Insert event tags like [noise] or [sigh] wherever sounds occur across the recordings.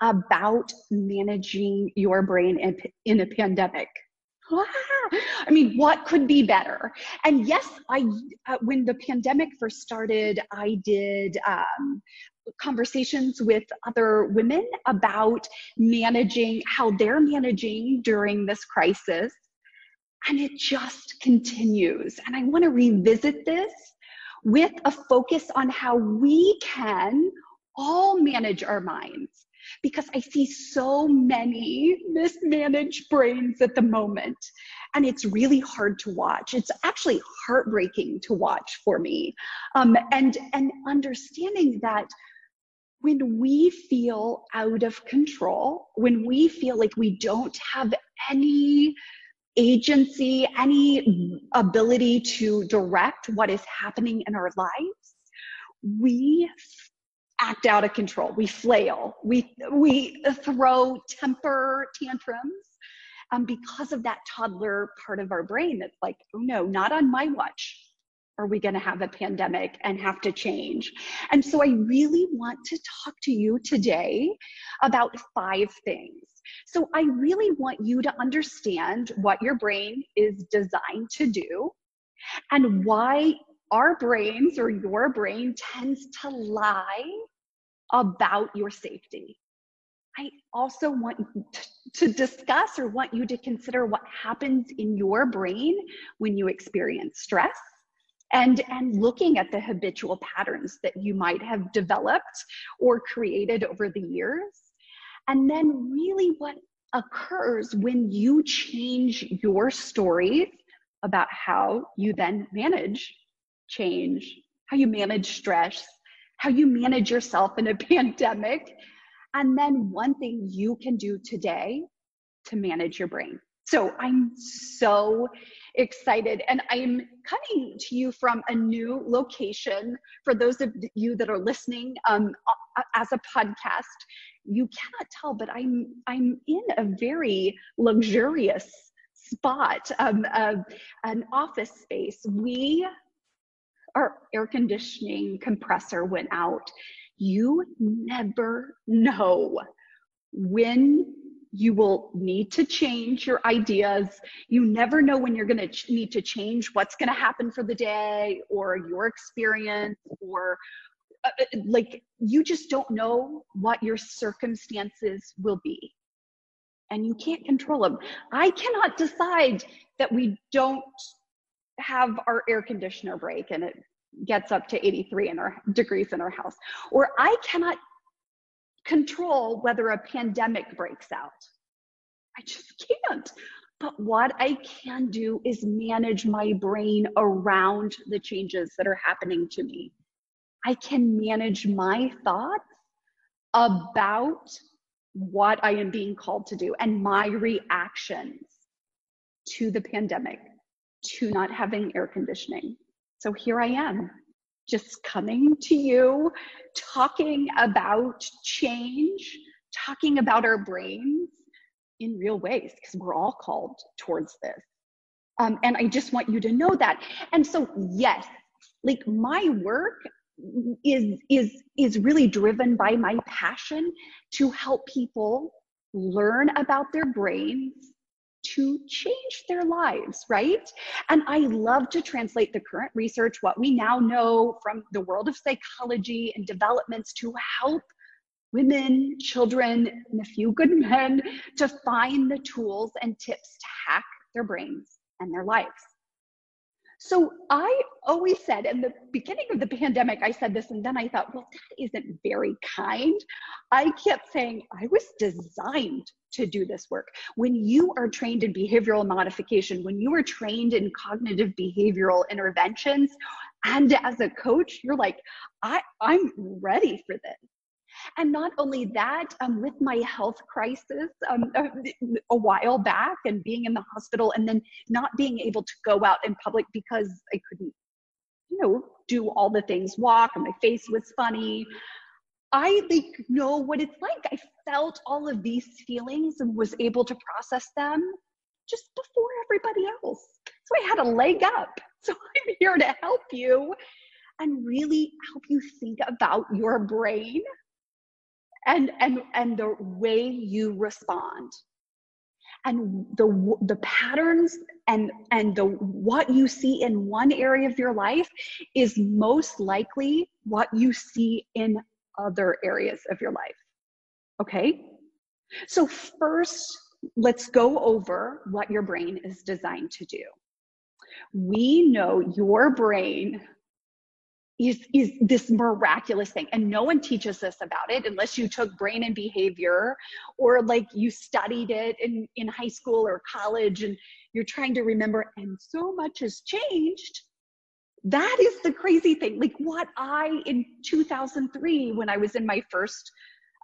about managing your brain in, in a pandemic. Ah, I mean, what could be better? And yes, I uh, when the pandemic first started, I did um, conversations with other women about managing how they're managing during this crisis, and it just continues. And I want to revisit this with a focus on how we can all manage our minds because I see so many mismanaged brains at the moment. And it's really hard to watch. It's actually heartbreaking to watch for me. Um, and, and understanding that when we feel out of control, when we feel like we don't have any agency, any ability to direct what is happening in our lives, we act out of control. We flail. We we throw temper tantrums um, because of that toddler part of our brain that's like, oh no, not on my watch. Are we going to have a pandemic and have to change? And so I really want to talk to you today about five things. So I really want you to understand what your brain is designed to do and why our brains or your brain tends to lie about your safety. I also want to discuss or want you to consider what happens in your brain when you experience stress and, and looking at the habitual patterns that you might have developed or created over the years. And then, really, what occurs when you change your stories about how you then manage change, how you manage stress, how you manage yourself in a [laughs] pandemic, and then one thing you can do today to manage your brain. So I'm so excited, and I'm coming to you from a new location. For those of you that are listening um, as a podcast, you cannot tell, but I'm I'm in a very luxurious spot, um, uh, an office space. We our air conditioning compressor went out. You never know when you will need to change your ideas. You never know when you're going to ch- need to change what's going to happen for the day or your experience or uh, uh, like you just don't know what your circumstances will be. And you can't control them. I cannot decide that we don't have our air conditioner break and it gets up to 83 in our degrees in our house or i cannot control whether a pandemic breaks out. I just can't. But what i can do is manage my brain around the changes that are happening to me. I can manage my thoughts about what i am being called to do and my reactions to the pandemic to not having air conditioning. So here I am, just coming to you, talking about change, talking about our brains in real ways, because we're all called towards this. Um, and I just want you to know that. And so, yes, like my work is is is really driven by my passion to help people learn about their brains to change their lives, right? And I love to translate the current research, what we now know from the world of psychology and developments to help women, children, and a few good men to find the tools and tips to hack their brains and their lives. So I always said in the beginning of the pandemic, I said this, and then I thought, well, that isn't very kind. I kept saying, I was designed to do this work. When you are trained in behavioral modification, when you are trained in cognitive behavioral interventions, and as a coach, you're like, I, I'm ready for this. And not only that, um, with my health crisis um, a, a while back and being in the hospital and then not being able to go out in public because I couldn't, you know, do all the things, walk, and my face was funny. I like know what it's like. I felt all of these feelings and was able to process them just before everybody else. So I had a leg up. [laughs] So I'm here to help you and really help you think about your brain and and and the way you respond. And the the patterns and and the what you see in one area of your life is most likely what you see in other areas of your life. Okay? So first let's go over what your brain is designed to do. We know your brain is, is this miraculous thing. And no one teaches us about it unless you took brain and behavior or like you studied it in, in high school or college and you're trying to remember, and so much has changed. That is the crazy thing. Like what I, in 2003, when I was in my first,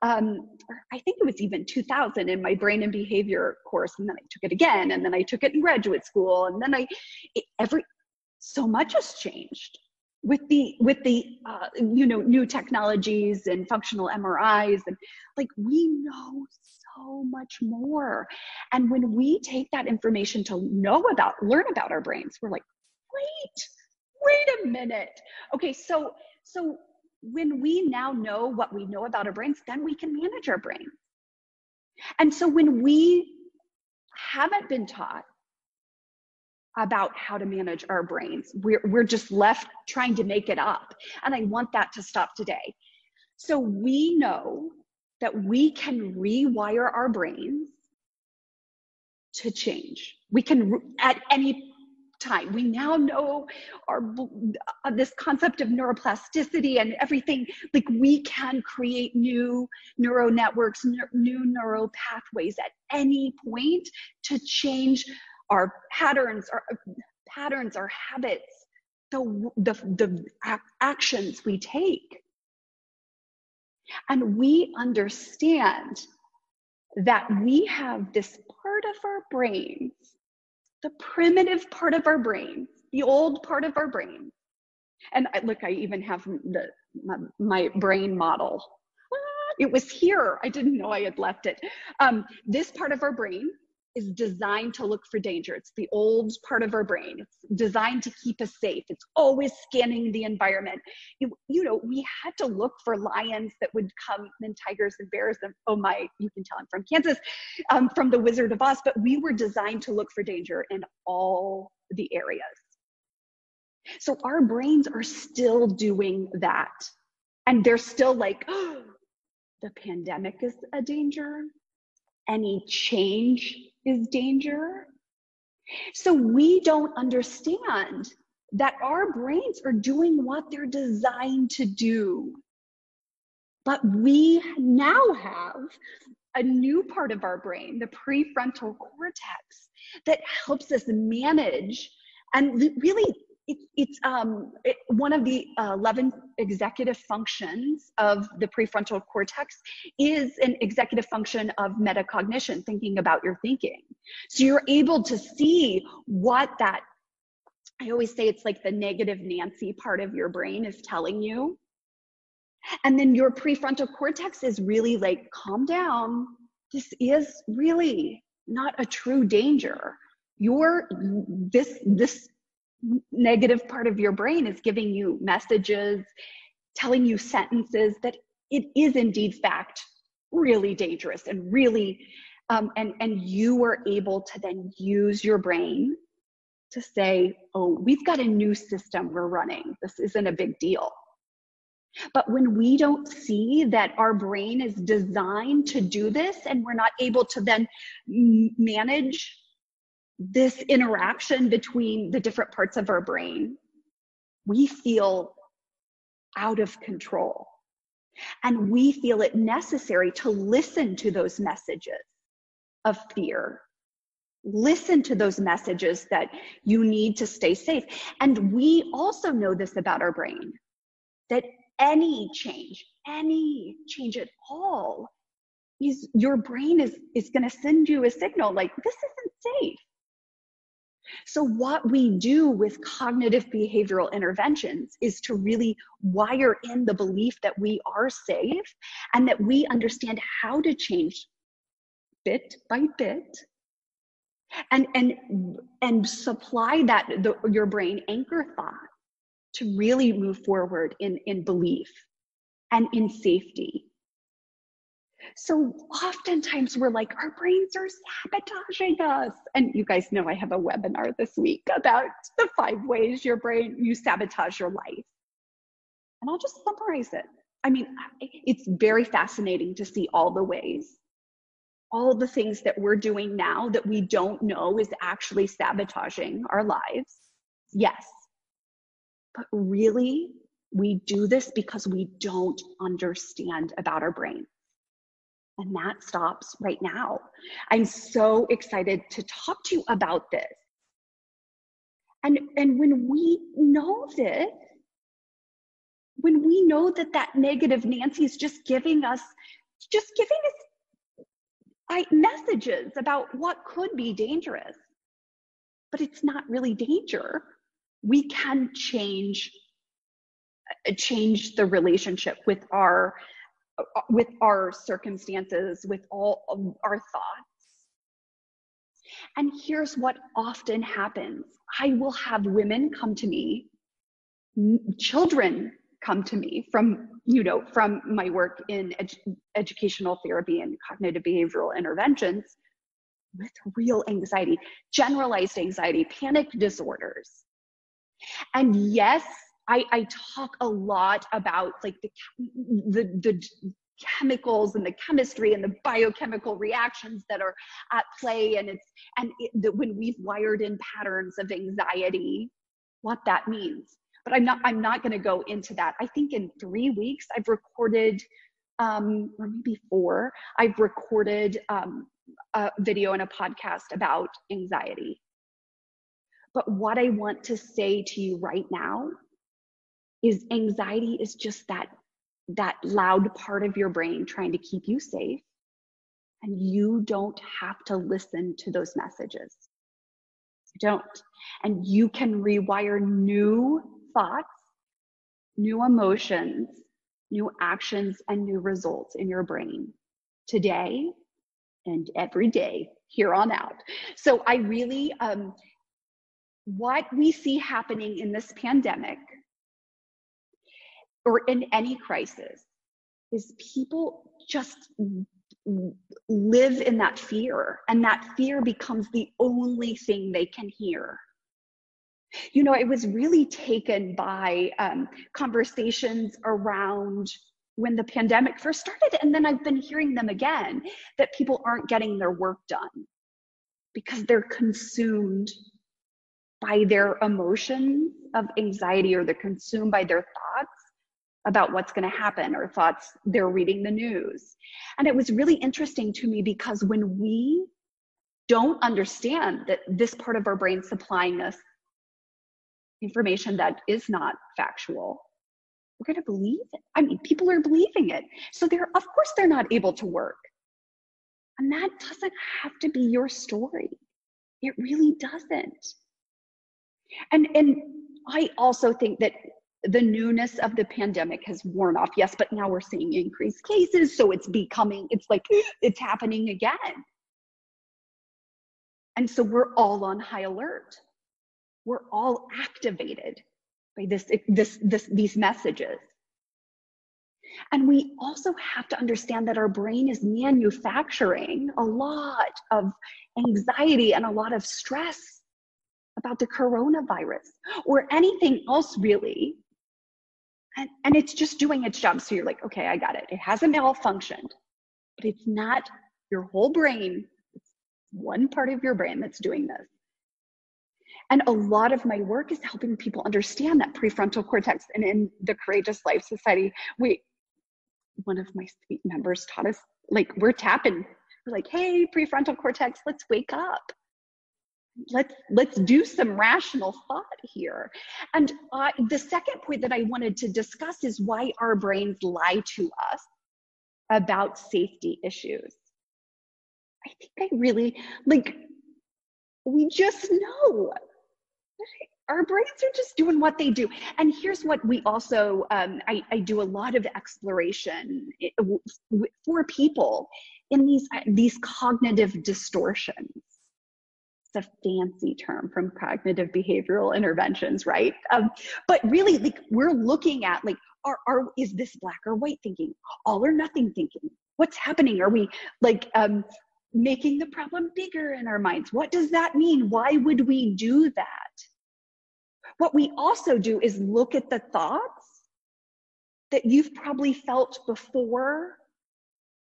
um, I think it was even 2000 in my brain and behavior course, and then I took it again, and then I took it in graduate school, and then I, it, every, so much has changed with the with the uh, you know new technologies and functional MRIs and like we know so much more. And when we take that information to know about learn about our brains we're like wait wait a minute. Okay so so when we now know what we know about our brains then we can manage our brain. And so when we haven't been taught about how to manage our brains. We're, we're just left trying to make it up. And I want that to stop today. So we know that we can rewire our brains to change. We can, at any time, we now know our uh, this concept of neuroplasticity and everything. Like we can create new neural networks, new neural pathways at any point to change our patterns, our patterns, our habits, the, the, the actions we take. And we understand that we have this part of our brains, the primitive part of our brains, the old part of our brain. And I, look, I even have the my, my brain model. Ah, it was here. I didn't know I had left it. Um, this part of our brain is designed to look for danger. It's the old part of our brain. It's designed to keep us safe. It's always scanning the environment. You, you know, we had to look for lions that would come and tigers and bears. And oh my, you can tell I'm from Kansas, um, from the Wizard of Oz, but we were designed to look for danger in all the areas. So our brains are still doing that. And they're still like, oh, [gasps] the pandemic is a danger. Any change is danger. So we don't understand that our brains are doing what they're designed to do. But we now have a new part of our brain, the prefrontal cortex, that helps us manage and really it, it's um, it, one of the uh, 11 executive functions of the prefrontal cortex is an executive function of metacognition, thinking about your thinking. So you're able to see what that, I always say it's like the negative Nancy part of your brain is telling you. And then your prefrontal cortex is really like, calm down. This is really not a true danger. Your this this negative part of your brain is giving you messages, telling you sentences that it is indeed fact really dangerous and really um, and and you were able to then use your brain to say oh we've got a new system we're running. This isn't a big deal. But when we don't see that our brain is designed to do this and we're not able to then manage this interaction between the different parts of our brain, we feel out of control. And we feel it necessary to listen to those messages of fear. Listen to those messages that you need to stay safe. And we also know this about our brain that any change, any change at all, is your brain is, is going to send you a signal like, this isn't safe. So, what we do with cognitive behavioral interventions is to really wire in the belief that we are safe and that we understand how to change bit by bit and and and supply that the, your brain anchor thought to really move forward in in belief and in safety so oftentimes we're like our brains are sabotaging us and you guys know i have a webinar this week about the five ways your brain you sabotage your life and i'll just summarize it i mean it's very fascinating to see all the ways all the things that we're doing now that we don't know is actually sabotaging our lives. Yes. But really, we do this because we don't understand about our brain. And that stops right now. I'm so excited to talk to you about this. And, and when we know this, when we know that that negative Nancy is just giving us, just giving us I, messages about what could be dangerous, but it's not really danger. We can change uh, change the relationship with our Uh, with our circumstances, with all our thoughts. And here's what often happens I will have women come to me, children come to me from you know from my work in educational therapy and cognitive behavioral interventions with real anxiety generalized anxiety panic disorders and yes i i talk a lot about like the the, the chemicals and the chemistry and the biochemical reactions that are at play and it's and it, when we've wired in patterns of anxiety what that means but I'm not I'm not going to go into that. I think in three weeks I've recorded, um, or maybe four, I've recorded um, a video and a podcast about anxiety. But what I want to say to you right now is anxiety is just that that loud part of your brain trying to keep you safe. And you don't have to listen to those messages. You don't. And you can rewire new thoughts, new emotions, new actions, and new results in your brain today and every day here on out. So I really, um, what we see happening in this pandemic or in any crisis is people just live in that fear and that fear becomes the only thing they can hear you know, I was really taken by um, conversations around when the pandemic first started. And then I've been hearing them again that people aren't getting their work done because they're consumed by their emotions of anxiety or they're consumed by their thoughts about what's going to happen or thoughts they're reading the news. And it was really interesting to me because when we don't understand that this part of our brain supplying us information that is not factual, we're going to believe it. I mean, people are believing it. So they're, of course, they're not able to work. And that doesn't have to be your story. It really doesn't. And, and I also think that the newness of the pandemic has worn off. Yes, but now we're seeing increased cases. So it's becoming, it's like, it's happening again. And so we're all on high alert we're all activated by this, this, this, these messages. And we also have to understand that our brain is manufacturing a lot of anxiety and a lot of stress about the coronavirus or anything else, really. And, and it's just doing its job. So you're like, okay, I got it. It hasn't malfunctioned, but it's not your whole brain. It's one part of your brain that's doing this. And a lot of my work is helping people understand that prefrontal cortex. And in the Courageous Life Society, we, one of my sweet members taught us, like, we're tapping. We're like, hey, prefrontal cortex, let's wake up. Let's let's do some rational thought here. And uh, the second point that i wanted to discuss is why our brains lie to us about safety issues. I think i really like we just know our brains are just doing what they do. And here's what we also um, I, I do a lot of exploration eh, for people in these these cognitive distortions a fancy term from cognitive behavioral interventions, right? Um, but really, like we're looking at like, are, are is this black or white thinking, all or nothing thinking? What's happening? Are we like um, making the problem bigger in our minds? What does that mean? Why would we do that? What we also do is look at the thoughts that you've probably felt before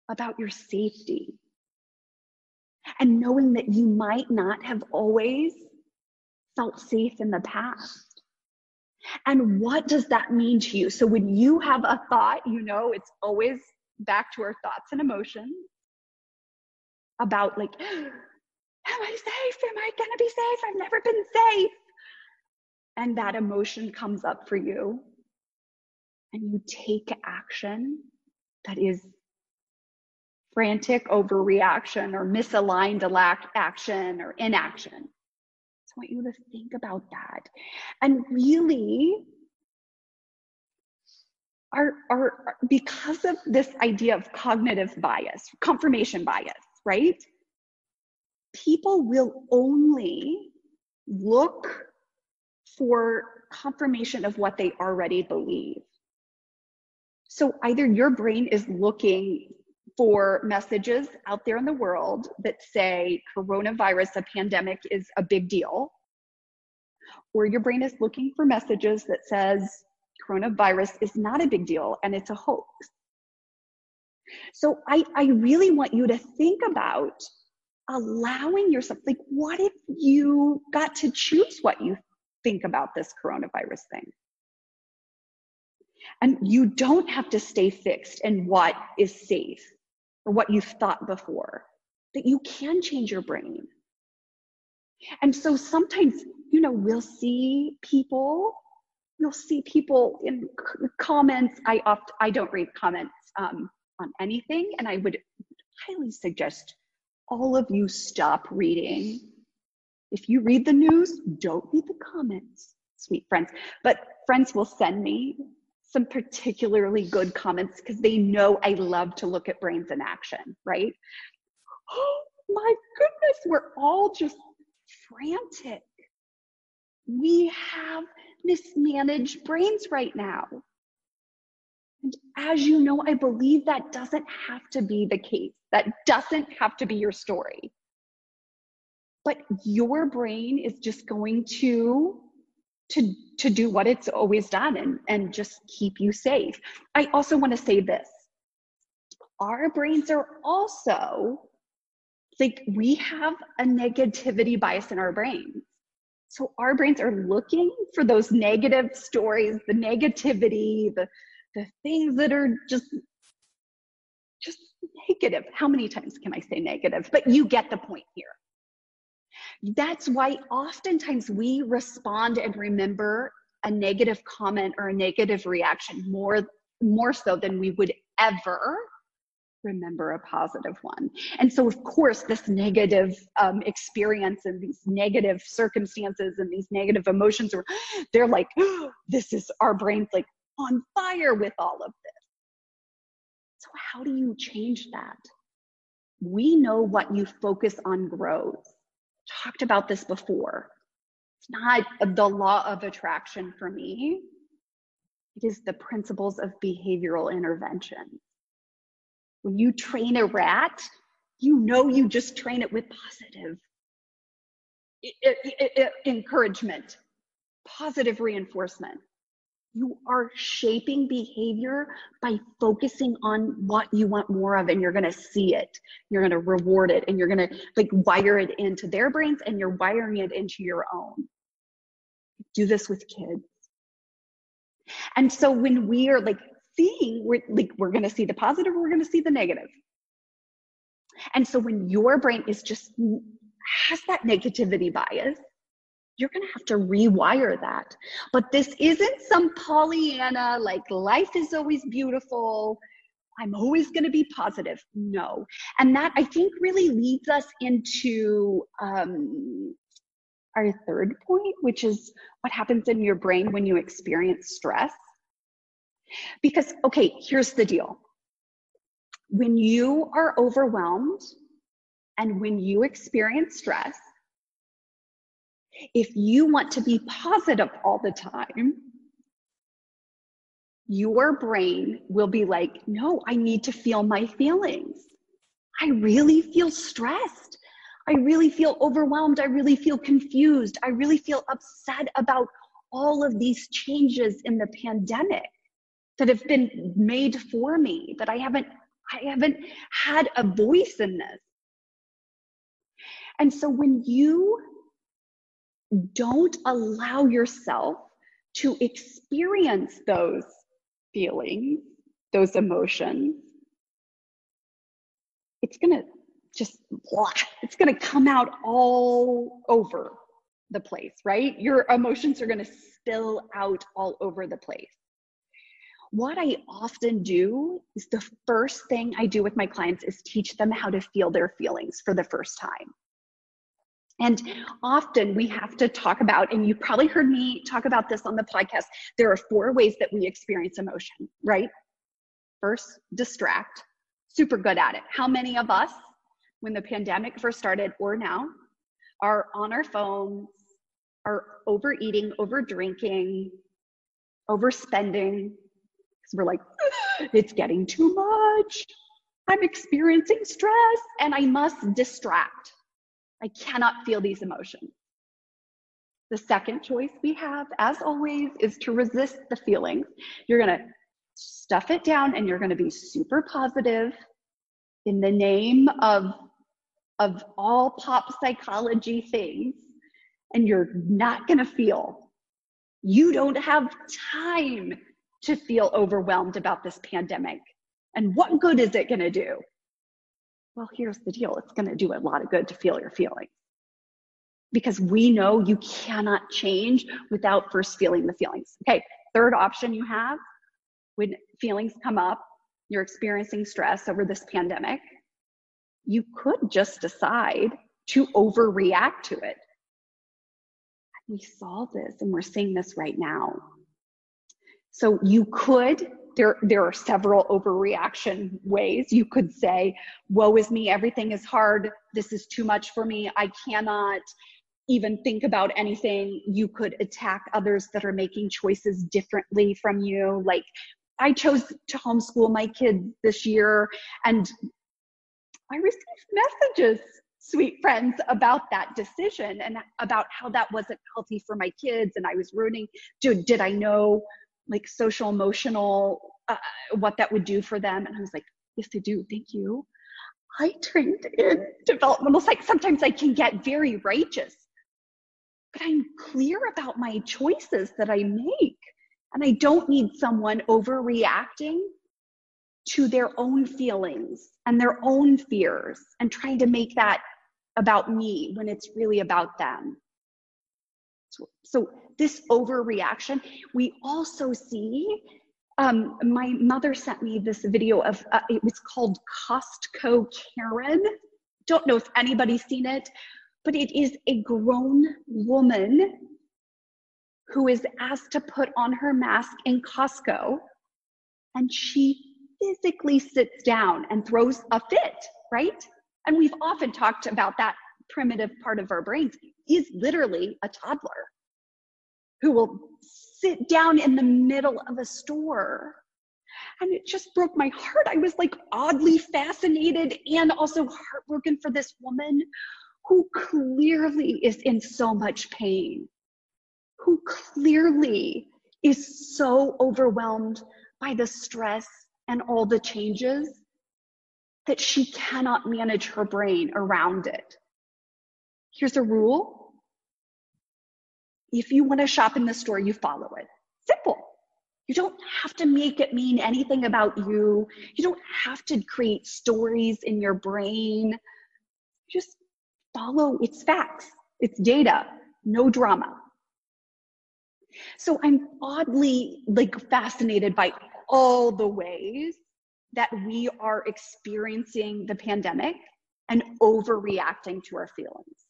about your safety and knowing that you might not have always felt safe in the past. And what does that mean to you? So when you have a thought, you know, it's always back to our thoughts and emotions about like, [gasps] am I safe? Am I gonna be safe? I've never been safe. And that emotion comes up for you. And you take action that is frantic overreaction or misaligned action or inaction. So I want you to think about that. And really, our, our, because of this idea of cognitive bias, confirmation bias, right? People will only look for confirmation of what they already believe. So either your brain is looking for messages out there in the world that say coronavirus, a pandemic is a big deal, or your brain is looking for messages that says coronavirus is not a big deal and it's a hoax. So I, I really want you to think about allowing yourself, like, what if you got to choose what you think about this coronavirus thing? And you don't have to stay fixed in what is safe or what you've thought before, that you can change your brain. And so sometimes, you know, we'll see people, you'll see people in comments. I oft, I don't read comments um, on anything, and I would highly suggest all of you stop reading. If you read the news, don't read the comments, sweet friends. But friends will send me some particularly good comments because they know I love to look at brains in action, right? Oh [gasps] my goodness, we're all just frantic. We have mismanaged brains right now. And as you know, I believe that doesn't have to be the case. That doesn't have to be your story. But your brain is just going to to to do what it's always done and and just keep you safe. I also want to say this. Our brains are also like we have a negativity bias in our brains. So our brains are looking for those negative stories the negativity the the things that are just just negative. How many times can i say negative? But you get the point here that's why oftentimes we respond and remember a negative comment or a negative reaction more more so than we would ever remember a positive one. And so, of course, this negative um, experience and these negative circumstances and these negative emotions are, [gasps] they're like, [gasps] this is our brain's like on fire with all of this. So, how do you change that? We know what you focus on grows talked about this before. It's not the law of attraction for me. It is the principles of behavioral intervention. When you train a rat, you know you just train it with positive encouragement, positive reinforcement you are shaping behavior by focusing on what you want more of and you're going to see it. You're going to reward it and you're going to like wire it into their brains and you're wiring it into your own. Do this with kids. And so when we are like seeing we're like we're going to see the positive we're going to see the negative. And so when your brain is just has that negativity bias, you're going to have to rewire that. But this isn't some Pollyanna, like life is always beautiful. I'm always going to be positive. No. And that I think really leads us into um, our third point, which is what happens in your brain when you experience stress. Because, okay, here's the deal when you are overwhelmed and when you experience stress, if you want to be positive all the time, your brain will be like, no, I need to feel my feelings. I really feel stressed. I really feel overwhelmed. I really feel confused. I really feel upset about all of these changes in the pandemic that have been made for me that I haven't I haven't had a voice in this. And so when you don't allow yourself to experience those feelings, those emotions, it's going to just, blah, it's going to come out all over the place, right? Your emotions are going to spill out all over the place. What I often do is the first thing I do with my clients is teach them how to feel their feelings for the first time. And often we have to talk about, and you probably heard me talk about this on the podcast. There are four ways that we experience emotion, right? First, distract, super good at it. How many of us, when the pandemic first started or now, are on our phones, are overeating, over drinking, overspending? Because we're like, it's getting too much. I'm experiencing stress and I must distract. I cannot feel these emotions. The second choice we have, as always, is to resist the feelings. You're going to stuff it down and you're going to be super positive in the name of, of all pop psychology things, and you're not going to feel. You don't have time to feel overwhelmed about this pandemic. And what good is it going to do? Well, here's the deal it's going to do a lot of good to feel your feelings because we know you cannot change without first feeling the feelings. Okay, third option you have when feelings come up, you're experiencing stress over this pandemic, you could just decide to overreact to it. We saw this and we're seeing this right now. So you could there, there are several overreaction ways. You could say, Woe is me, everything is hard, this is too much for me, I cannot even think about anything. You could attack others that are making choices differently from you. Like, I chose to homeschool my kids this year, and I received messages, sweet friends, about that decision and about how that wasn't healthy for my kids. And I was rooting, did, did I know like social emotional uh, what that would do for them. And i was like yes i do. Thank you. I trained in developmental psych sometimes i can get very righteous but i'm clear about my choices that i make. And i don't need someone overreacting to their own feelings and their own fears and trying to make that about me when it's really about them so, this overreaction, we also see. Um, my mother sent me this video of uh, it was called Costco Karen. Don't know if anybody's seen it, but it is a grown woman who is asked to put on her mask in Costco, and she physically sits down and throws a fit, right? And we've often talked about that primitive part of our brains is literally a toddler who will sit down in the middle of a store. And it just broke my heart. I was like oddly fascinated and also heartbroken for this woman who clearly is in so much pain, who clearly is so overwhelmed by the stress and all the changes that she cannot manage her brain around it. Here's a rule if you want to shop in the store, you follow it. Simple. You don't have to make it mean anything about you. You don't have to create stories in your brain. Just follow its facts, its data, no drama. So I'm oddly like fascinated by all the ways that we are experiencing the pandemic and overreacting to our feelings.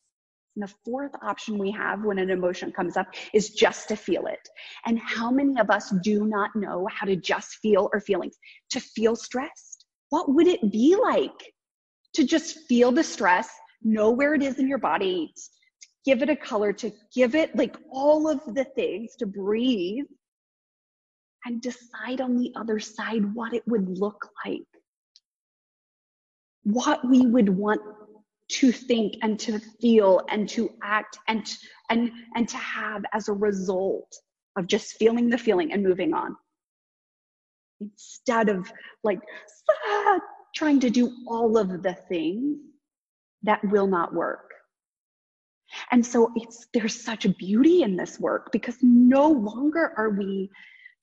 And the fourth option we have when an emotion comes up is just to feel it. And how many of us do not know how to just feel our feelings? To feel stressed. What would it be like to just feel the stress, know where it is in your body, give it a color, to give it like all of the things to breathe and decide on the other side what it would look like? What we would want to think and to feel and to act and and and to have as a result of just feeling the feeling and moving on. Instead of like ah, trying to do all of the things that will not work. And so it's there's such a beauty in this work because no longer are we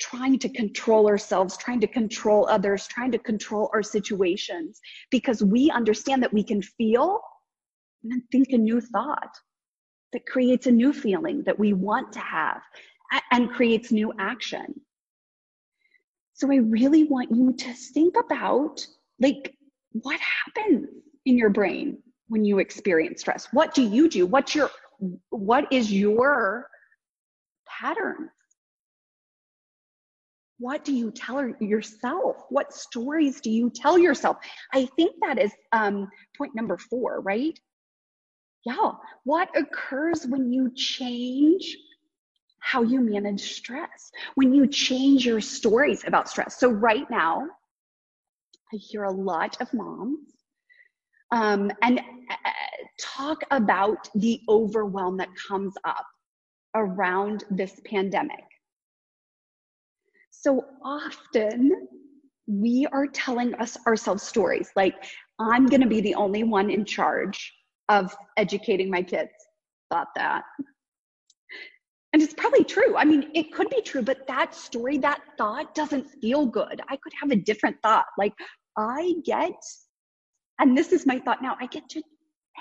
trying to control ourselves, trying to control others, trying to control our situations because we understand that we can feel and then think a new thought that creates a new feeling that we want to have and creates new action. So I really want you to think about like what happens in your brain when you experience stress? What do you do? What's your what is your pattern? What do you tell yourself? What stories do you tell yourself? I think that is um, point number four, right? Yeah, what occurs when you change how you manage stress, when you change your stories about stress. So, right now, I hear a lot of moms um, and uh, talk about the overwhelm that comes up around this pandemic. So often we are telling us ourselves stories like, I'm going to be the only one in charge of educating my kids thought that. And it's probably true. I mean, it could be true, but that story, that thought doesn't feel good. I could have a different thought. Like, I get, and this is my thought now, I get to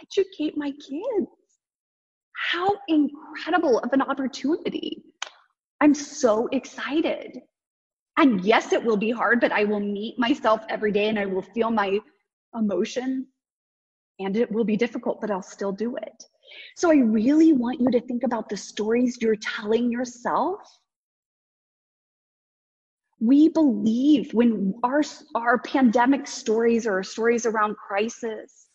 educate my kids. How incredible of an opportunity. I'm so excited. And yes, it will be hard, but I will meet myself every day and I will feel my emotions and it will be difficult, but I'll still do it. So I really want you to think about the stories you're telling yourself. We believe when our, our pandemic stories or stories around crisis,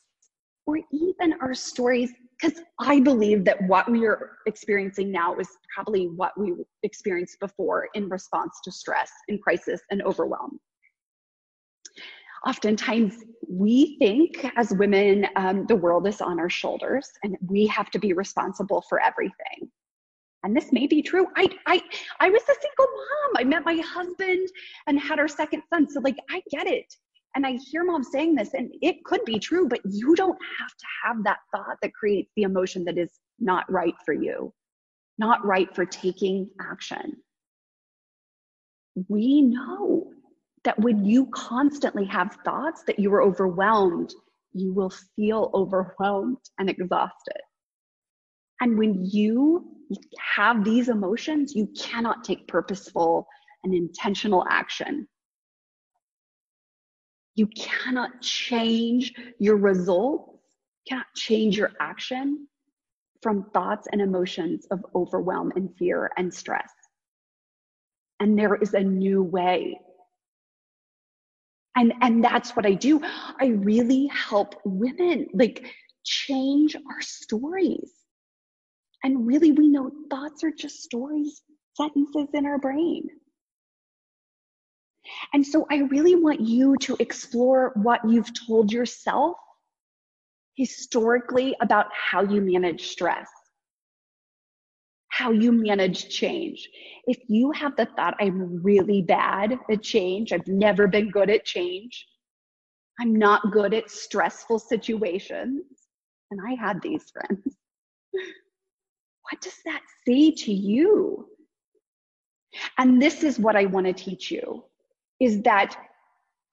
or even our stories, because I believe that what we are experiencing now is probably what we experienced before in response to stress and crisis and overwhelm oftentimes we think as women um, the world is on our shoulders and we have to be responsible for everything. And this may be true. I i i was a single mom. I met my husband and had our second son. So like i get it. And i hear mom saying this and it could be true but you don't have to have that thought that creates the emotion that is not right for you not right for taking action. We know that when you constantly have thoughts that you are overwhelmed, you will feel overwhelmed and exhausted. And when you have these emotions, you cannot take purposeful and intentional action. You cannot change your results, you cannot change your action from thoughts and emotions of overwhelm and fear and stress. And there is a new way and and that's what i do. I really help women like change our stories. And really we know thoughts are just stories sentences in our brain. And so i really want you to explore what you've told yourself historically about how you manage stress how you manage change. If you have the thought, I'm really bad at change, I've never been good at change, I'm not good at stressful situations, and I had these friends, [laughs] what does that say to you? And this is what I want to teach you is that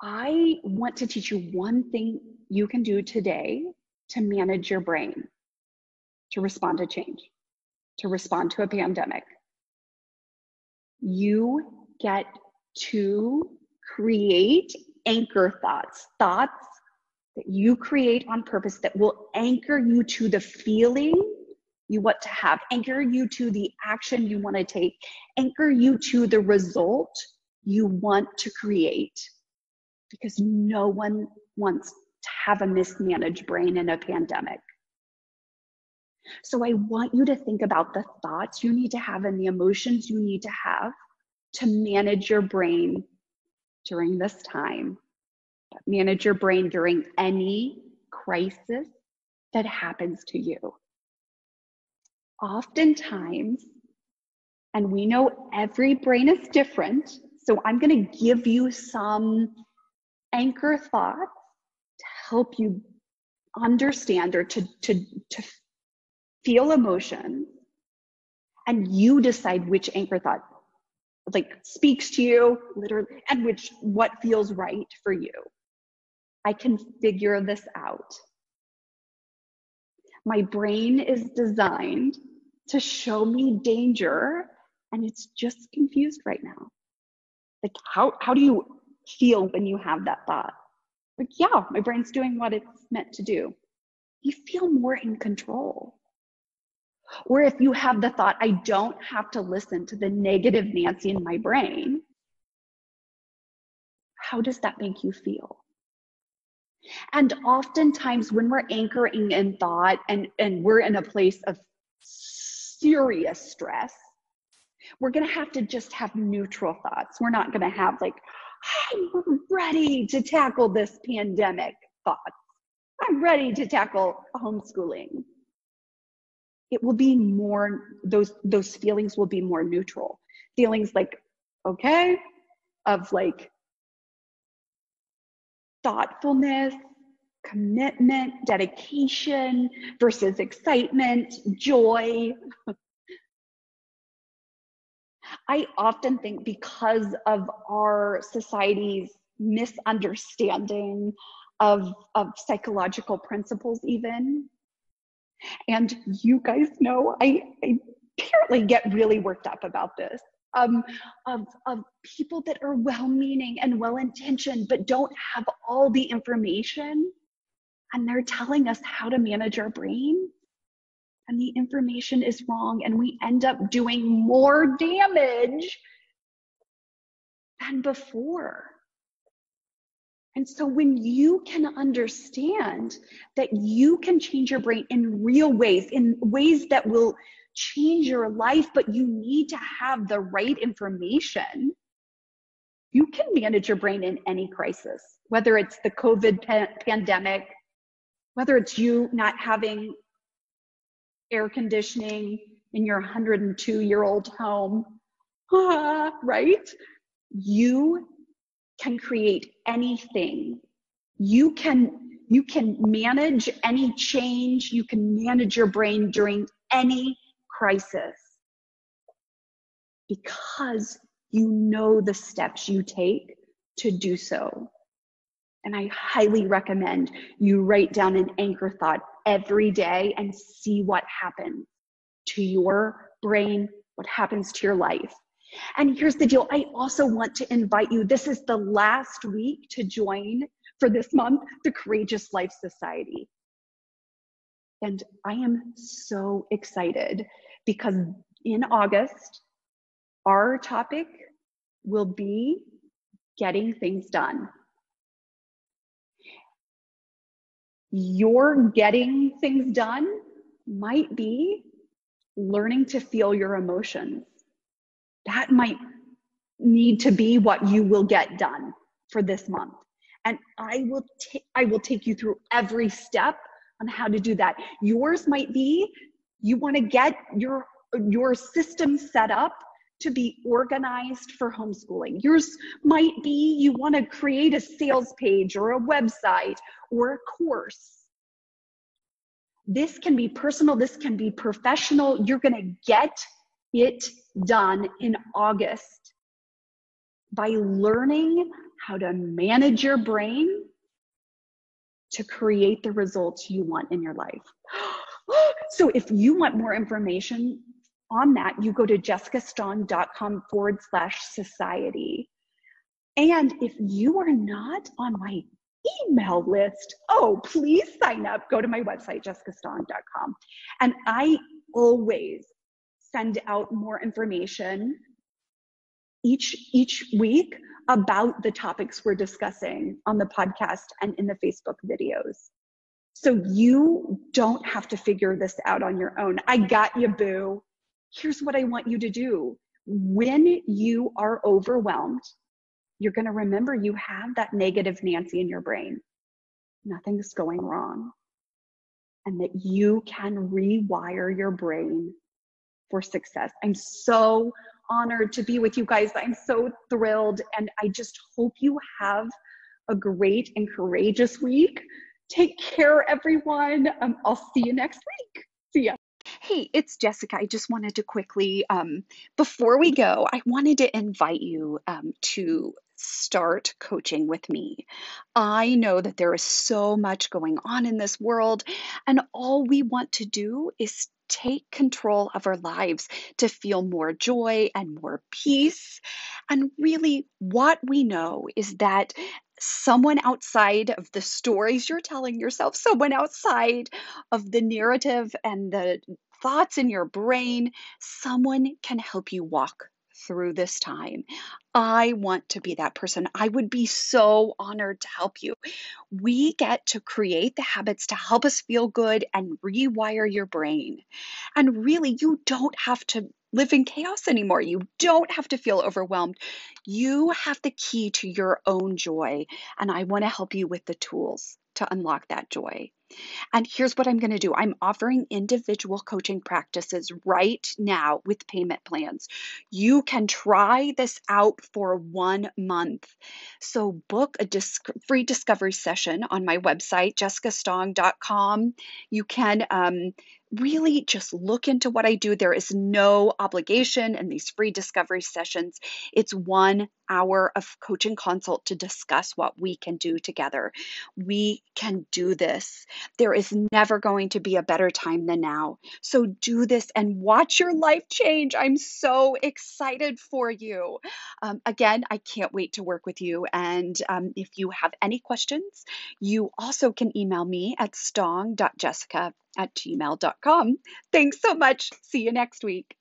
I want to teach you one thing you can do today to manage your brain to respond to change, to respond to a pandemic. You get to create anchor thoughts, thoughts that you create on purpose that will anchor you to the feeling you want to have, anchor you to the action you want to take, anchor you to the result you want to create. Because no one wants to have a mismanaged brain in a pandemic. So I want you to think about the thoughts you need to have and the emotions you need to have to manage your brain during this time. Manage your brain during any crisis that happens to you. Oftentimes, and we know every brain is different, so I'm going to give you some anchor thoughts to help you understand or to, to, to feel emotion, and you decide which anchor thought like speaks to you literally and which what feels right for you. I can figure this out. My brain is designed to show me danger and it's just confused right now. Like how how do you feel when you have that thought? Like yeah my brain's doing what it's meant to do. You feel more in control or if you have the thought, I don't have to listen to the negative Nancy in my brain, how does that make you feel? And oftentimes, when we're anchoring in thought and, and we're in a place of serious stress, we're going to have to just have neutral thoughts. We're not going to have like, I'm ready to tackle this pandemic thoughts. I'm ready to tackle homeschooling it will be more those those feelings will be more neutral. Feelings like okay of like thoughtfulness commitment dedication versus excitement joy. [laughs] I often think because of our society's misunderstanding of of psychological principles even and you guys know I, I apparently get really worked up about this. Um, of, of people that are well meaning and well intentioned, but don't have all the information. And they're telling us how to manage our brain. And the information is wrong. And we end up doing more damage than before. And so when you can understand that you can change your brain in real ways, in ways that will change your life, but you need to have the right information, you can manage your brain in any crisis, whether it's the COVID pa- pandemic, whether it's you not having air conditioning in your 102 year old home, ah, right? You can create anything. You can you can manage any change, you can manage your brain during any crisis because you know the steps you take to do so. And I highly recommend you write down an anchor thought every day and see what happens to your brain, what happens to your life. And here's the deal I also want to invite you. This is the last week to join for this month the Courageous Life Society. And I am so excited because in August, our topic will be getting things done. Your getting things done might be learning to feel your emotions that might need to be what you will get done for this month. And i will t- I will take you through every step on how to do that. Yours might be you want to get your your system set up to be organized for homeschooling. Yours might be you want to create a sales page or a website or a course. This can be personal this can be professional you're going to get it done in August by learning how to manage your brain to create the results you want in your life. [gasps] so if you want more information on that, you go to jessicastong.com forward slash society. And if you are not on my email list, oh, please sign up. Go to my website, jessicastong.com. And I always send out more information each each week about the topics we're discussing on the podcast and in the Facebook videos. So you don't have to figure this out on your own. I got you, boo. Here's what I want you to do. When you are overwhelmed, you're going to remember you have that negative Nancy in your brain. Nothing's going wrong. And that you can rewire your brain for success. I'm so honored to be with you guys. I'm so thrilled. And I just hope you have a great and courageous week. Take care, everyone. Um, I'll see you next week. See ya. Hey, it's Jessica. I just wanted to quickly, um, before we go, I wanted to invite you um, to start coaching with me. I know that there is so much going on in this world, and all we want to do is take control of our lives to feel more joy and more peace. And really, what we know is that someone outside of the stories you're telling yourself, someone outside of the narrative and the thoughts in your brain, someone can help you walk through this time. I want to be that person. I would be so honored to help you. We get to create the habits to help us feel good and rewire your brain. And really, you don't have to live in chaos anymore. You don't have to feel overwhelmed. You have the key to your own joy. And I want to help you with the tools to unlock that joy. And here's what I'm going to do I'm offering individual coaching practices right now with payment plans. You can try this out for one month. So book a free discovery session on my website, jessicastong.com. You can um, really just look into what I do. There is no obligation in these free discovery sessions. It's one hour of coaching consult to discuss what we can do together. We can do this. There is never going to be a better time than now. So do this and watch your life change. I'm so excited for you. Um, again, I can't wait to work with you. And um, if you have any questions, you also can email me at stong.jessica at gmail.com. Thanks so much. See you next week.